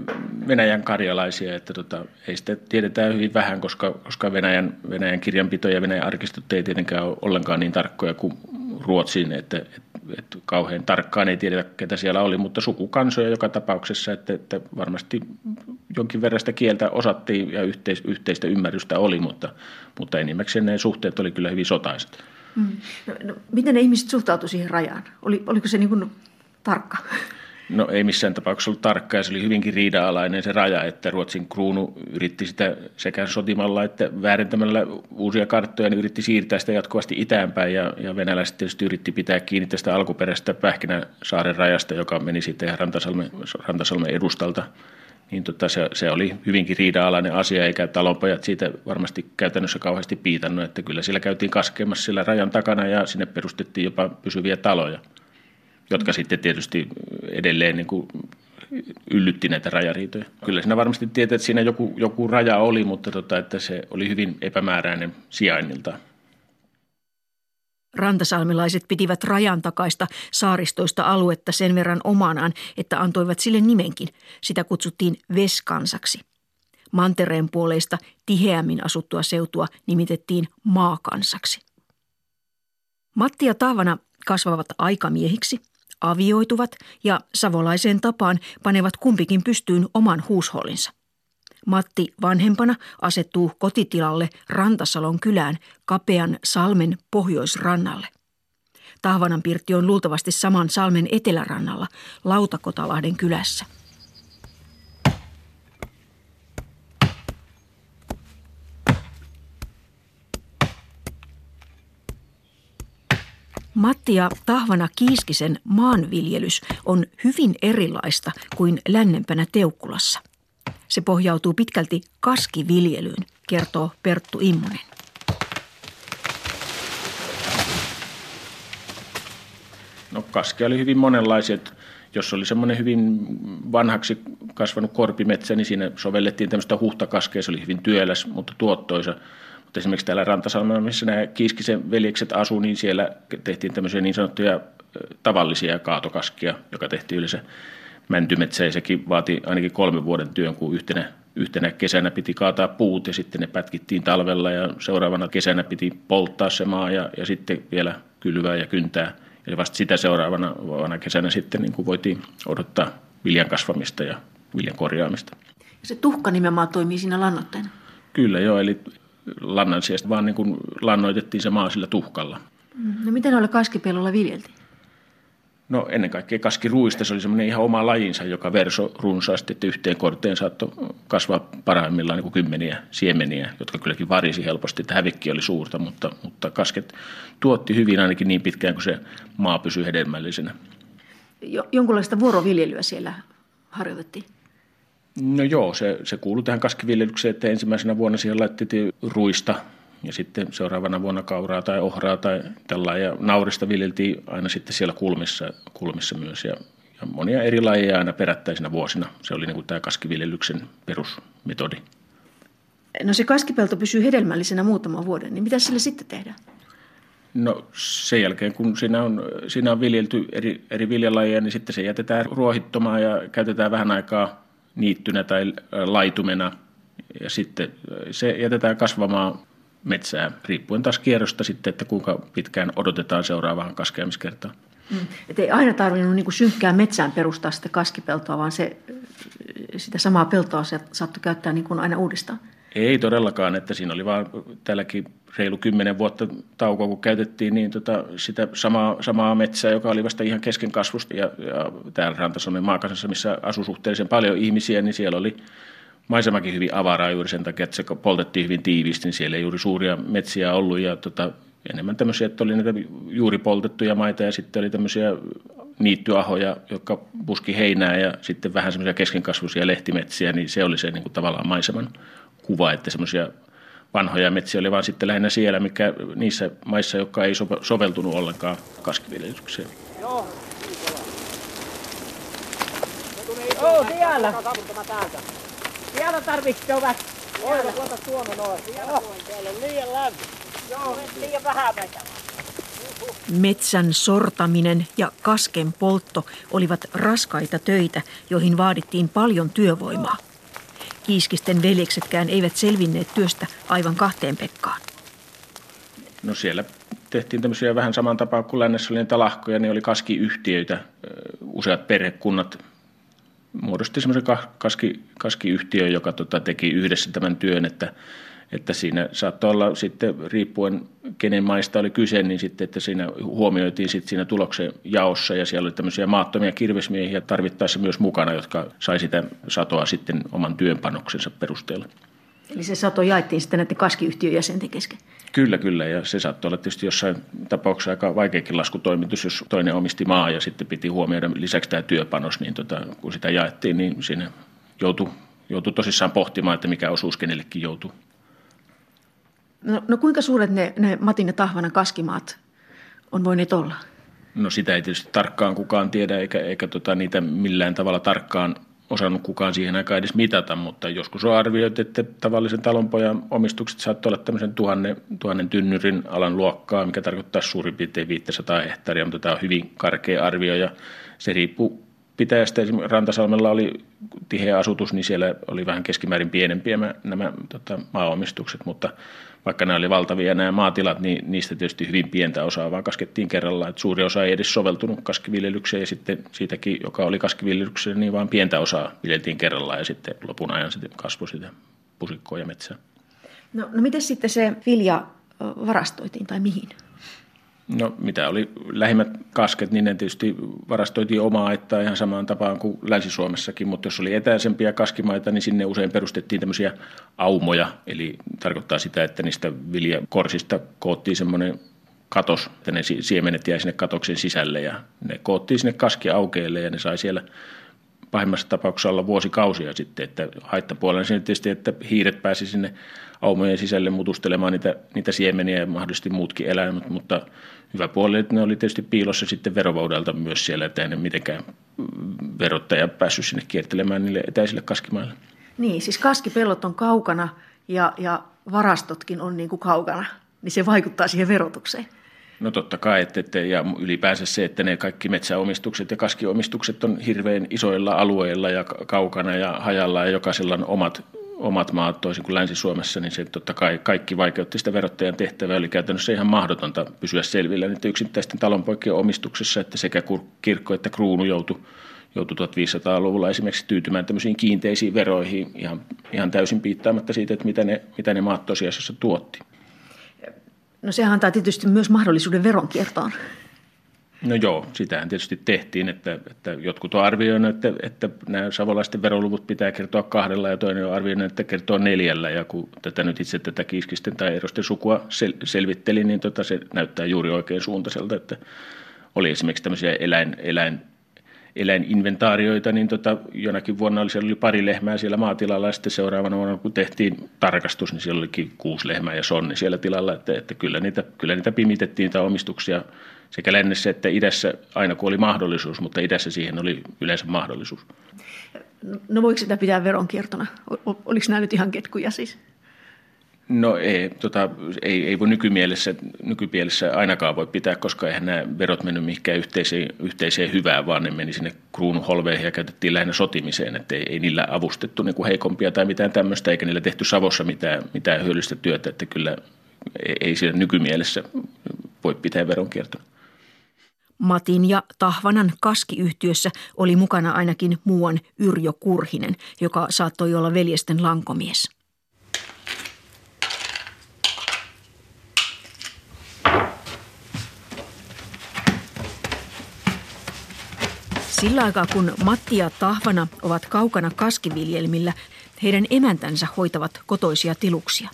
Venäjän karjalaisia, että tota, ei sitä tiedetään hyvin vähän, koska, koska Venäjän, Venäjän kirjanpito ja Venäjän arkistot ei tietenkään ole ollenkaan niin tarkkoja kuin Ruotsin, että, että, että kauhean tarkkaan ei tiedetä, ketä siellä oli, mutta sukukansoja joka tapauksessa, että, että varmasti jonkin verran sitä kieltä osattiin ja yhteis, yhteistä ymmärrystä oli, mutta, mutta enimmäkseen ne suhteet oli kyllä hyvin sotaiset. Mm. No, no, miten ne ihmiset suhtautuivat siihen rajaan? Oli, oliko se niin kuin tarkka? No ei missään tapauksessa ollut tarkka ja se oli hyvinkin riida-alainen se raja, että Ruotsin kruunu yritti sitä sekä sotimalla että väärentämällä uusia karttoja, niin yritti siirtää sitä jatkuvasti itäänpäin ja, ja venäläiset tietysti yritti pitää kiinni tästä alkuperäisestä Pähkinäsaaren rajasta, joka meni sitten Rantasalmen, Rantasalmen edustalta. Niin tota, se, se, oli hyvinkin riida-alainen asia, eikä talonpojat siitä varmasti käytännössä kauheasti piitannut, että kyllä siellä käytiin kaskemassa sillä rajan takana ja sinne perustettiin jopa pysyviä taloja jotka sitten tietysti edelleen niin kuin yllytti näitä rajariitoja. Kyllä siinä varmasti tietää, että siinä joku, joku raja oli, mutta tota, että se oli hyvin epämääräinen sijainnilta. Rantasalmilaiset pitivät rajan takaista saaristoista aluetta sen verran omanaan, että antoivat sille nimenkin. Sitä kutsuttiin Veskansaksi. Mantereen puoleista tiheämmin asuttua seutua nimitettiin maakansaksi. Matti ja Taavana kasvavat aikamiehiksi, avioituvat ja savolaiseen tapaan panevat kumpikin pystyyn oman huushollinsa. Matti vanhempana asettuu kotitilalle Rantasalon kylään kapean salmen pohjoisrannalle. Tahvanan pirtti on luultavasti saman salmen etelärannalla Lautakotalahden kylässä. Matti ja Tahvana Kiiskisen maanviljelys on hyvin erilaista kuin lännempänä Teukkulassa. Se pohjautuu pitkälti kaskiviljelyyn, kertoo Perttu Immonen. No kaski oli hyvin monenlaisia. Jos oli semmoinen hyvin vanhaksi kasvanut korpimetsä, niin siinä sovellettiin tämmöistä huhtakaskea. Se oli hyvin työläs, mutta tuottoisa. Mutta esimerkiksi täällä Rantasalmella, missä nämä Kiiskisen veljekset asuu, niin siellä tehtiin tämmöisiä niin sanottuja tavallisia kaatokaskia, joka tehtiin yleensä mäntymetsä ja sekin vaati ainakin kolmen vuoden työn, kun yhtenä, yhtenä kesänä piti kaataa puut ja sitten ne pätkittiin talvella ja seuraavana kesänä piti polttaa se maa ja, ja sitten vielä kylvää ja kyntää. Ja vasta sitä seuraavana vuonna kesänä sitten niin kuin voitiin odottaa viljan kasvamista ja viljan korjaamista. Se tuhka nimenomaan toimii siinä lannoitteena? Kyllä joo, eli lannan sijasta vaan niin kuin lannoitettiin se maa sillä tuhkalla. Mm. No miten noilla kaskipellolla viljeltiin? No ennen kaikkea kaskiruista se oli semmoinen ihan oma lajinsa, joka verso runsaasti, että yhteen korteen saattoi kasvaa parhaimmillaan niin kuin kymmeniä siemeniä, jotka kylläkin varisi helposti, että hävikki oli suurta, mutta, mutta kasket tuotti hyvin ainakin niin pitkään, kuin se maa pysyi hedelmällisenä. Jo, jonkunlaista vuoroviljelyä siellä harjoitettiin? No joo, se, se kuului tähän kaskiviljelykseen, että ensimmäisenä vuonna siihen laitettiin ruista ja sitten seuraavana vuonna kauraa tai ohraa tai tällä ja naurista viljeltiin aina sitten siellä kulmissa, kulmissa myös ja, ja monia eri lajeja aina perättäisinä vuosina. Se oli niin kuin tämä kaskiviljelyksen perusmetodi. No se kaskipelto pysyy hedelmällisenä muutaman vuoden, niin mitä sille sitten tehdään? No sen jälkeen, kun siinä on, siinä on viljelty eri, eri viljalajeja, niin sitten se jätetään ruohittomaan ja käytetään vähän aikaa niittynä tai laitumena. Ja sitten se jätetään kasvamaan metsää, riippuen taas kierrosta sitten, että kuinka pitkään odotetaan seuraavaan kaskeamiskertaan. Mm. Että ei aina tarvinnut niin synkkää metsään perustaa sitä kaskipeltoa, vaan se, sitä samaa peltoa se saattoi käyttää niin kuin aina uudestaan. Ei todellakaan, että siinä oli vaan tälläkin reilu kymmenen vuotta taukoa, kun käytettiin niin tota, sitä samaa, samaa metsää, joka oli vasta ihan kesken kasvusta. Ja, ja täällä Rantasalmen maakasassa, missä asui suhteellisen paljon ihmisiä, niin siellä oli maisemakin hyvin avaraa juuri sen takia, että se poltettiin hyvin tiiviisti, niin siellä ei juuri suuria metsiä ollut ja tota, enemmän tämmöisiä, että oli näitä juuri poltettuja maita ja sitten oli tämmöisiä niittyahoja, jotka puski heinää ja sitten vähän semmoisia keskenkasvuisia lehtimetsiä, niin se oli se niin kuin tavallaan maiseman kuva, että semmoisia vanhoja metsiä oli vaan sitten lähinnä siellä, mikä niissä maissa, jotka ei soveltunut ollenkaan kaskiviljelykseen. Joo, Joo, siellä. Siellä tarvitsee. Siellä, tuota Suomen noin. Siellä täällä on liian lämmin. Joo, liian vähän meitä. Metsän sortaminen ja kasken poltto olivat raskaita töitä, joihin vaadittiin paljon työvoimaa. Kiiskisten veljeksetkään eivät selvinneet työstä aivan kahteen Pekkaan. No siellä tehtiin tämmöisiä vähän saman tapaan kuin lännessä oli niitä lahkoja, ne oli kaskiyhtiöitä. Useat perhekunnat muodosti semmoisen kaski, kaskiyhtiö, joka tota, teki yhdessä tämän työn, että, että siinä saattoi olla sitten riippuen kenen maista oli kyse, niin sitten, että siinä huomioitiin sitten siinä tuloksen jaossa ja siellä oli tämmöisiä maattomia kirvesmiehiä tarvittaessa myös mukana, jotka sai sitä satoa sitten oman työnpanoksensa perusteella. Eli se sato jaettiin sitten näiden kaskiyhtiön jäsenten kesken? Kyllä, kyllä. Ja se saattoi olla tietysti jossain tapauksessa aika vaikeakin laskutoimitus, jos toinen omisti maa ja sitten piti huomioida lisäksi tämä työpanos, niin tota, kun sitä jaettiin, niin siinä joutui, joutui tosissaan pohtimaan, että mikä osuus kenellekin joutuu. No, no kuinka suuret ne, ne Matin ja Tahvanan kaskimaat on voineet olla? No sitä ei tietysti tarkkaan kukaan tiedä, eikä, eikä tota, niitä millään tavalla tarkkaan osannut kukaan siihen aikaan edes mitata, mutta joskus on arvioitu, että tavallisen talonpojan omistukset saattoi olla tämmöisen tuhannen, tuhannen tynnyrin alan luokkaa, mikä tarkoittaa suurin piirtein 500 hehtaaria, mutta tämä on hyvin karkea arvio ja se riippuu pitäjästä, esimerkiksi Rantasalmella oli tiheä asutus, niin siellä oli vähän keskimäärin pienempiä nämä tota, maaomistukset, mutta vaikka nämä oli valtavia nämä maatilat, niin niistä tietysti hyvin pientä osaa vaan kaskettiin kerralla. Että suuri osa ei edes soveltunut kaskiviljelykseen ja sitten siitäkin, joka oli kaskiviljelykseen, niin vaan pientä osaa viljeltiin kerrallaan ja sitten lopun ajan sitten kasvoi sitä pusikkoa ja metsää. No, no miten sitten se vilja varastoitiin tai mihin? No mitä oli lähimmät kasket, niin ne tietysti varastoitiin omaa että ihan samaan tapaan kuin Länsi-Suomessakin, mutta jos oli etäisempiä kaskimaita, niin sinne usein perustettiin tämmöisiä aumoja, eli tarkoittaa sitä, että niistä viljakorsista koottiin semmoinen katos, että ne siemenet jäi sinne katoksen sisälle. Ja ne koottiin sinne kaskiaukeelle ja ne sai siellä pahimmassa tapauksessa olla vuosikausia sitten, että haittapuolella siinä tietysti, että hiiret pääsi sinne aumojen sisälle mutustelemaan niitä, niitä siemeniä ja mahdollisesti muutkin eläimet, mutta hyvä puoli, että ne oli tietysti piilossa sitten verovaudelta myös siellä, että ei ne mitenkään verottaja päässyt sinne kiertelemään niille etäisille kaskimaille. Niin, siis kaskipellot on kaukana ja, ja varastotkin on niin kuin kaukana, niin se vaikuttaa siihen verotukseen. No totta kai, että, että, ja ylipäänsä se, että ne kaikki metsäomistukset ja kaskiomistukset on hirveän isoilla alueilla ja kaukana ja hajalla ja jokaisella on omat omat maat toisin kuin Länsi-Suomessa, niin se totta kai kaikki vaikeutti sitä verottajan tehtävää. Oli käytännössä ihan mahdotonta pysyä selvillä niitä yksittäisten talonpoikien omistuksessa, että sekä kirkko että kruunu joutui joutui 1500-luvulla esimerkiksi tyytymään tämmöisiin kiinteisiin veroihin ihan, ihan täysin piittaamatta siitä, että mitä ne, mitä ne maat tosiasiassa tuotti. No sehän antaa tietysti myös mahdollisuuden veronkiertoon. No joo, sitähän tietysti tehtiin, että, että jotkut on arvioinut, että, että nämä savolaisten veroluvut pitää kertoa kahdella ja toinen on arvioinut, että kertoo neljällä. Ja kun tätä nyt itse tätä kiiskisten tai erosten sukua sel, selvitteli, niin tota, se näyttää juuri oikein suuntaiselta, että oli esimerkiksi tämmöisiä eläin, eläin, eläininventaarioita, niin tota, jonakin vuonna oli, siellä oli pari lehmää siellä maatilalla ja sitten seuraavana vuonna, kun tehtiin tarkastus, niin siellä olikin kuusi lehmää ja sonni siellä tilalla, että, että kyllä, niitä, kyllä niitä pimitettiin tai omistuksia sekä lännessä että idässä aina kun oli mahdollisuus, mutta idässä siihen oli yleensä mahdollisuus. No voiko sitä pitää veronkiertona? Oliko nämä nyt ihan ketkuja siis? No ei, tota, ei, ei voi nykymielessä, nykypielessä ainakaan voi pitää, koska eihän nämä verot mennyt mihinkään yhteiseen, yhteiseen hyvään, vaan ne meni sinne kruunuholveihin ja käytettiin lähinnä sotimiseen, että ei, ei niillä avustettu niin kuin heikompia tai mitään tämmöistä, eikä niillä tehty Savossa mitään, mitään hyödyllistä työtä, että kyllä ei, ei siinä nykymielessä voi pitää veronkiertona. Matin ja Tahvanan kaskiyhtiössä oli mukana ainakin muuan Yrjö Kurhinen, joka saattoi olla veljesten lankomies. Sillä aikaa kun Matti ja Tahvana ovat kaukana kaskiviljelmillä, heidän emäntänsä hoitavat kotoisia tiluksia.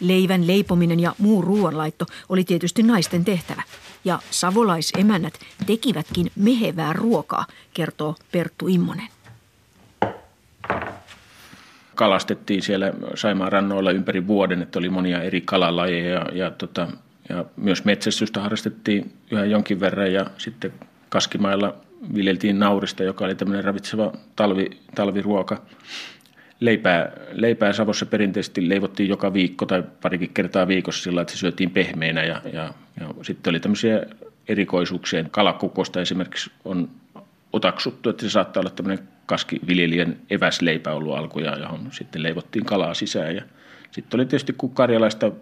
Leivän leipominen ja muu ruoanlaitto oli tietysti naisten tehtävä. Ja savolaisemännät tekivätkin mehevää ruokaa, kertoo Perttu Immonen. Kalastettiin siellä Saimaan rannoilla ympäri vuoden, että oli monia eri kalalajeja ja, ja, tota, ja myös metsästystä harrastettiin yhä jonkin verran ja sitten Kaskimailla viljeltiin naurista, joka oli tämmöinen ravitseva talvi, talviruoka leipää, leipää Savossa perinteisesti leivottiin joka viikko tai parikin kertaa viikossa sillä, että se syötiin pehmeänä ja, ja, ja sitten oli tämmöisiä erikoisuuksia. Kalakukosta esimerkiksi on otaksuttu, että se saattaa olla tämmöinen kaskiviljelijän eväsleipä ollut alkuja, johon sitten leivottiin kalaa sisään. Ja sitten oli tietysti, kun karjalaista,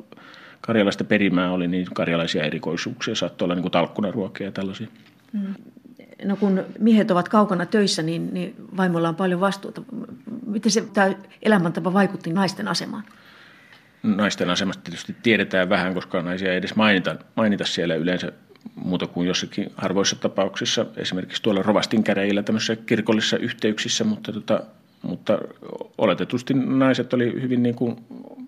karjalaista perimää oli, niin karjalaisia erikoisuuksia saattoi olla niin kuin talkkunaruokia ja tällaisia. Mm no kun miehet ovat kaukana töissä, niin, niin vaimolla on paljon vastuuta. Miten se tämä elämäntapa vaikutti naisten asemaan? Naisten asemasta tietysti tiedetään vähän, koska naisia ei edes mainita, mainita siellä yleensä muuta kuin jossakin harvoissa tapauksissa, esimerkiksi tuolla Rovastin käreillä tämmöisissä kirkollisissa yhteyksissä, mutta, tota, mutta oletetusti naiset oli hyvin niin kuin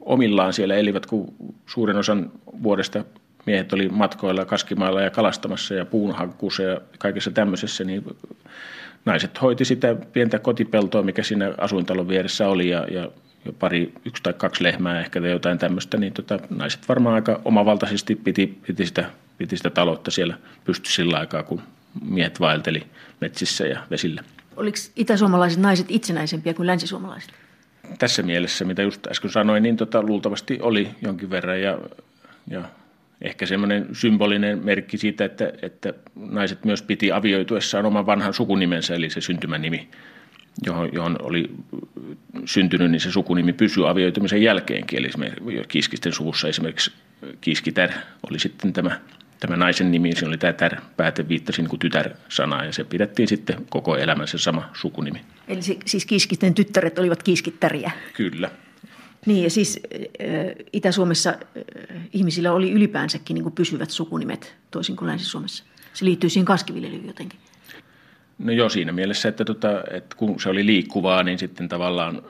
omillaan siellä elivät, kun suurin osan vuodesta miehet oli matkoilla kaskimailla ja kalastamassa ja puunhankkuussa ja kaikessa tämmöisessä, niin naiset hoiti sitä pientä kotipeltoa, mikä siinä asuintalon vieressä oli ja, ja pari, yksi tai kaksi lehmää ehkä tai jotain tämmöistä, niin tota, naiset varmaan aika omavaltaisesti piti, piti, sitä, piti sitä taloutta siellä pysty sillä aikaa, kun miehet vaelteli metsissä ja vesillä. Oliko itäsuomalaiset naiset itsenäisempiä kuin länsisuomalaiset? Tässä mielessä, mitä just äsken sanoin, niin tota, luultavasti oli jonkin verran ja, ja ehkä semmoinen symbolinen merkki siitä, että, että naiset myös piti avioituessaan oman vanhan sukunimensä, eli se syntymänimi, johon, johon oli syntynyt, niin se sukunimi pysyy avioitumisen jälkeenkin. Eli Kiiskisten suvussa esimerkiksi Kiiskitär oli sitten tämä, tämä naisen nimi, siinä oli tämä tär, pääte viittasi niin tytär-sanaa, ja se pidettiin sitten koko elämänsä sama sukunimi. Eli siis Kiiskisten tyttäret olivat Kiiskittäriä? Kyllä. Niin ja siis Itä-Suomessa ihmisillä oli ylipäänsäkin niin kuin pysyvät sukunimet toisin kuin Länsi-Suomessa. Se liittyy siihen kaskiviljelyyn jotenkin. No joo, siinä mielessä, että, tota, että kun se oli liikkuvaa, niin sitten tavallaan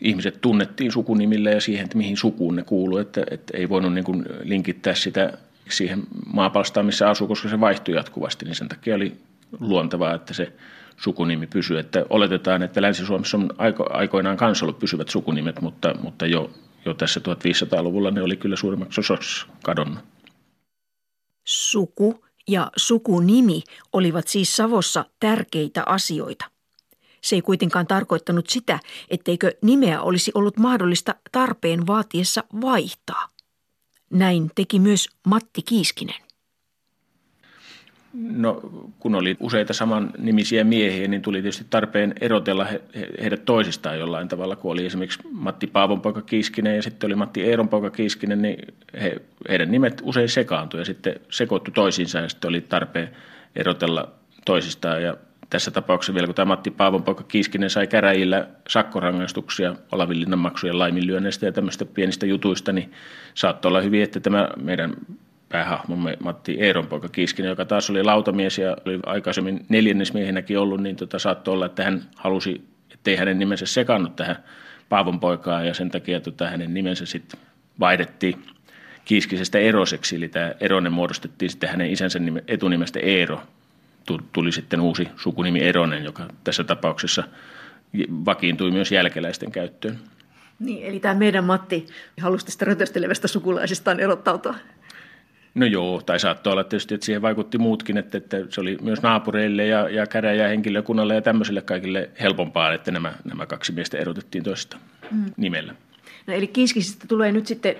ihmiset tunnettiin sukunimille ja siihen, että mihin sukuun ne kuuluu. Että, että ei voinut niin kuin linkittää sitä siihen maapalstaan, missä asuu, koska se vaihtui jatkuvasti, niin sen takia oli luontevaa, että se sukunimi pysyy. Että oletetaan, että Länsi-Suomessa on aiko, aikoinaan kanssa ollut pysyvät sukunimet, mutta, mutta jo, jo tässä 1500-luvulla ne oli kyllä suurimmaksi osaksi kadonnut. Suku ja sukunimi olivat siis Savossa tärkeitä asioita. Se ei kuitenkaan tarkoittanut sitä, etteikö nimeä olisi ollut mahdollista tarpeen vaatiessa vaihtaa. Näin teki myös Matti Kiiskinen. No, kun oli useita saman nimisiä miehiä, niin tuli tietysti tarpeen erotella he, he, heidät toisistaan jollain tavalla. Kun oli esimerkiksi Matti Paavon poika Kiiskinen ja sitten oli Matti Eeron poika Kiiskinen, niin he, heidän nimet usein sekaantui ja sitten sekoittu toisiinsa ja sitten oli tarpeen erotella toisistaan. Ja tässä tapauksessa vielä, kun tämä Matti Paavon poika Kiiskinen sai käräjillä sakkorangaistuksia Olavinlinnan maksujen laiminlyönneistä ja tämmöistä pienistä jutuista, niin saattoi olla hyvin, että tämä meidän päähahmomme Matti Eeronpoika Kiiskinen, joka taas oli lautamies ja oli aikaisemmin neljännesmiehenäkin ollut, niin tota, saattoi olla, että hän halusi, ettei hänen nimensä sekannut tähän Paavon poikaan ja sen takia tota, hänen nimensä sitten vaihdettiin Kiiskisestä Eroseksi, eli tämä Eronen muodostettiin sitten hänen isänsä nime, etunimestä Eero. Tuli sitten uusi sukunimi Eronen, joka tässä tapauksessa vakiintui myös jälkeläisten käyttöön. Niin, eli tämä meidän Matti halusi tästä rötöstelevästä sukulaisestaan erottautua. No joo, tai saattoi olla tietysti, että siihen vaikutti muutkin, että, että se oli myös naapureille ja, ja käräjähenkilökunnalle ja tämmöisille kaikille helpompaa, että nämä, nämä kaksi miestä erotettiin toista mm. nimellä. No eli Kiskisistä tulee nyt sitten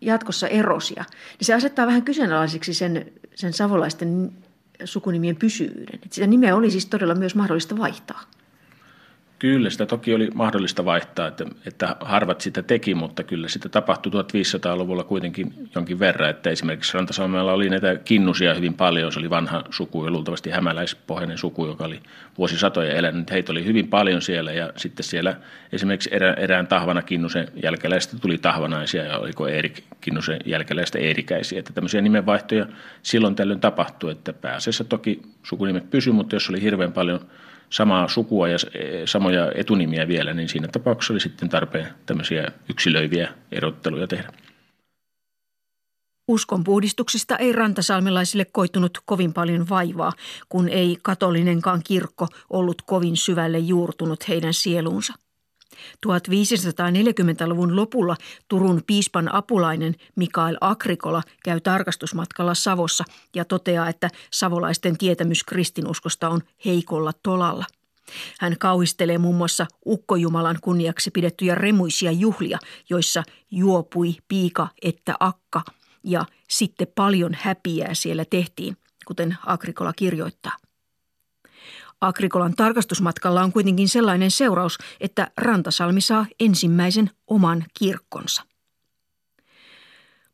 jatkossa erosia. Niin se asettaa vähän kyseenalaiseksi sen, sen savolaisten sukunimien pysyvyyden. Että sitä nimeä oli siis todella myös mahdollista vaihtaa. Kyllä, sitä toki oli mahdollista vaihtaa, että, että harvat sitä teki, mutta kyllä sitä tapahtui 1500-luvulla kuitenkin jonkin verran, että esimerkiksi Rantasalmella oli näitä kinnusia hyvin paljon, se oli vanha suku ja luultavasti hämäläispohjainen suku, joka oli vuosisatoja elänyt, heitä oli hyvin paljon siellä ja sitten siellä esimerkiksi erään, erään tahvana kinnusen jälkeläistä tuli tahvanaisia ja oliko Eerik kinnusen jälkeläistä eerikäisiä, että tämmöisiä nimenvaihtoja silloin tällöin tapahtui, että pääasiassa toki sukunimet pysyi, mutta jos oli hirveän paljon samaa sukua ja e, samoja etunimiä vielä, niin siinä tapauksessa oli sitten tarpeen tämmöisiä yksilöiviä erotteluja tehdä. Uskonpuhdistuksista ei rantasalmelaisille koitunut kovin paljon vaivaa, kun ei katolinenkaan kirkko ollut kovin syvälle juurtunut heidän sieluunsa. 1540-luvun lopulla Turun piispan apulainen Mikael Akrikola käy tarkastusmatkalla Savossa ja toteaa, että savolaisten tietämys kristinuskosta on heikolla tolalla. Hän kauhistelee muun muassa ukkojumalan kunniaksi pidettyjä remuisia juhlia, joissa juopui piika että akka ja sitten paljon häpiää siellä tehtiin, kuten Akrikola kirjoittaa. Agrikolan tarkastusmatkalla on kuitenkin sellainen seuraus, että Rantasalmi saa ensimmäisen oman kirkkonsa.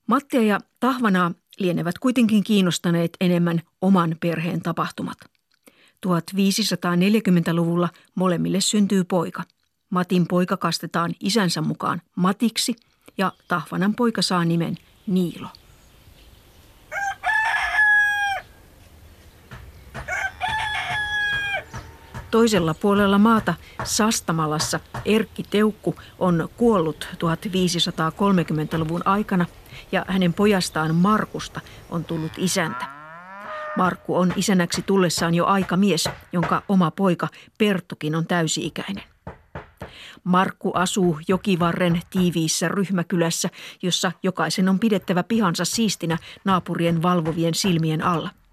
Mattia ja Tahvanaa lienevät kuitenkin kiinnostaneet enemmän oman perheen tapahtumat. 1540-luvulla molemmille syntyy poika. Matin poika kastetaan isänsä mukaan Matiksi ja Tahvanan poika saa nimen Niilo. Toisella puolella maata Sastamalassa Erkki Teukku on kuollut 1530-luvun aikana ja hänen pojastaan Markusta on tullut isäntä. Markku on isänäksi tullessaan jo aikamies, jonka oma poika Perttukin on täysi-ikäinen. Markku asuu jokivarren tiiviissä ryhmäkylässä, jossa jokaisen on pidettävä pihansa siistinä naapurien valvovien silmien alla –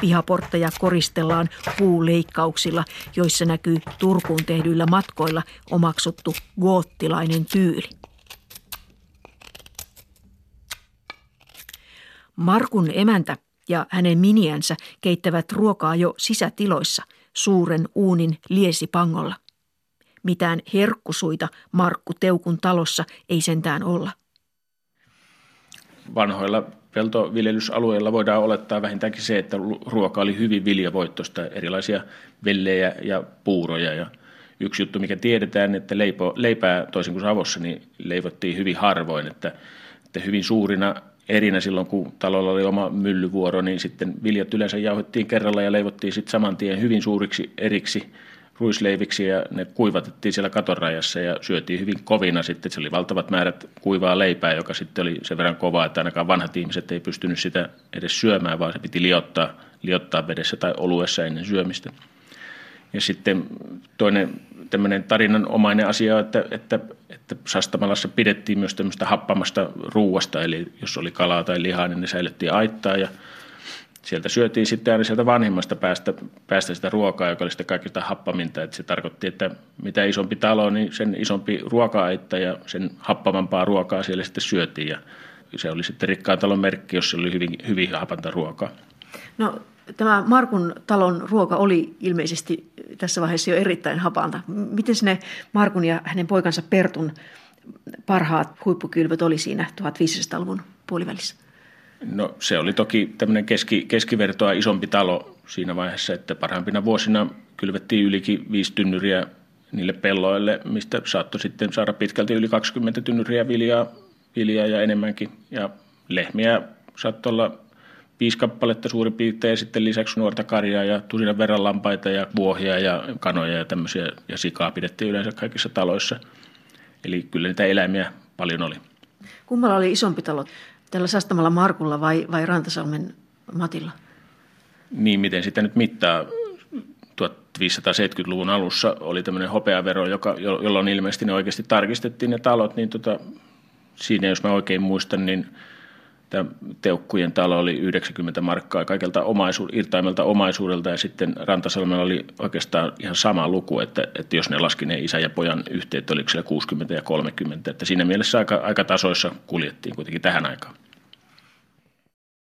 Pihaportteja koristellaan puuleikkauksilla, joissa näkyy Turkuun tehdyillä matkoilla omaksuttu goottilainen tyyli. Markun emäntä ja hänen miniänsä keittävät ruokaa jo sisätiloissa suuren uunin liesipangolla. Mitään herkkusuita Markku Teukun talossa ei sentään olla. Vanhoilla peltoviljelysalueilla voidaan olettaa vähintäänkin se, että ruoka oli hyvin viljavoittoista, erilaisia vellejä ja puuroja. Ja yksi juttu, mikä tiedetään, että leipo, leipää toisin kuin Savossa, niin leivottiin hyvin harvoin, että, että hyvin suurina erinä silloin, kun talolla oli oma myllyvuoro, niin sitten viljat yleensä jauhettiin kerralla ja leivottiin sitten saman tien hyvin suuriksi eriksi ruisleiviksi ja ne kuivatettiin siellä katorajassa ja syötiin hyvin kovina sitten. Se oli valtavat määrät kuivaa leipää, joka sitten oli sen verran kovaa, että ainakaan vanhat ihmiset ei pystynyt sitä edes syömään, vaan se piti liottaa, liottaa vedessä tai oluessa ennen syömistä. Ja sitten toinen tämmöinen tarinanomainen asia, että, että, että Sastamalassa pidettiin myös tämmöistä happamasta ruuasta, eli jos oli kalaa tai lihaa, niin ne säilyttiin aittaa ja sieltä syötiin sitten aina sieltä vanhimmasta päästä, päästä sitä ruokaa, joka oli sitten kaikista happaminta. Että se tarkoitti, että mitä isompi talo, niin sen isompi ruoka-aitta ja sen happamampaa ruokaa siellä sitten syötiin. Ja se oli sitten rikkaan talon merkki, jos se oli hyvin, hyvin hapanta ruokaa. No tämä Markun talon ruoka oli ilmeisesti tässä vaiheessa jo erittäin hapanta. Miten ne Markun ja hänen poikansa Pertun parhaat huippukylvöt oli siinä 1500-luvun puolivälissä? No se oli toki tämmöinen keski, keskivertoa isompi talo siinä vaiheessa, että parhaimpina vuosina kylvettiin ylikin viisi tynnyriä niille pelloille, mistä saattoi sitten saada pitkälti yli 20 tynnyriä viljaa, viljaa ja enemmänkin. Ja lehmiä saattoi olla viisi kappaletta suurin piirtein ja sitten lisäksi nuorta karjaa ja tusinan verran lampaita ja vuohia ja kanoja ja tämmöisiä ja sikaa pidettiin yleensä kaikissa taloissa. Eli kyllä niitä eläimiä paljon oli. Kummalla oli isompi talo? Tällä Sastamalla Markulla vai, vai Rantasalmen Matilla? Niin, miten sitä nyt mittaa? 1570-luvun alussa oli tämmöinen hopeavero, joka, jolloin ilmeisesti ne oikeasti tarkistettiin ne talot, niin tota, siinä jos mä oikein muistan, niin tämä Teukkujen talo oli 90 markkaa kaikelta omaisu, irtaimelta omaisuudelta ja sitten Rantasalmella oli oikeastaan ihan sama luku, että, että jos ne laski ne isä ja pojan yhteet, oliko siellä 60 ja 30, että siinä mielessä aika, aika tasoissa kuljettiin kuitenkin tähän aikaan.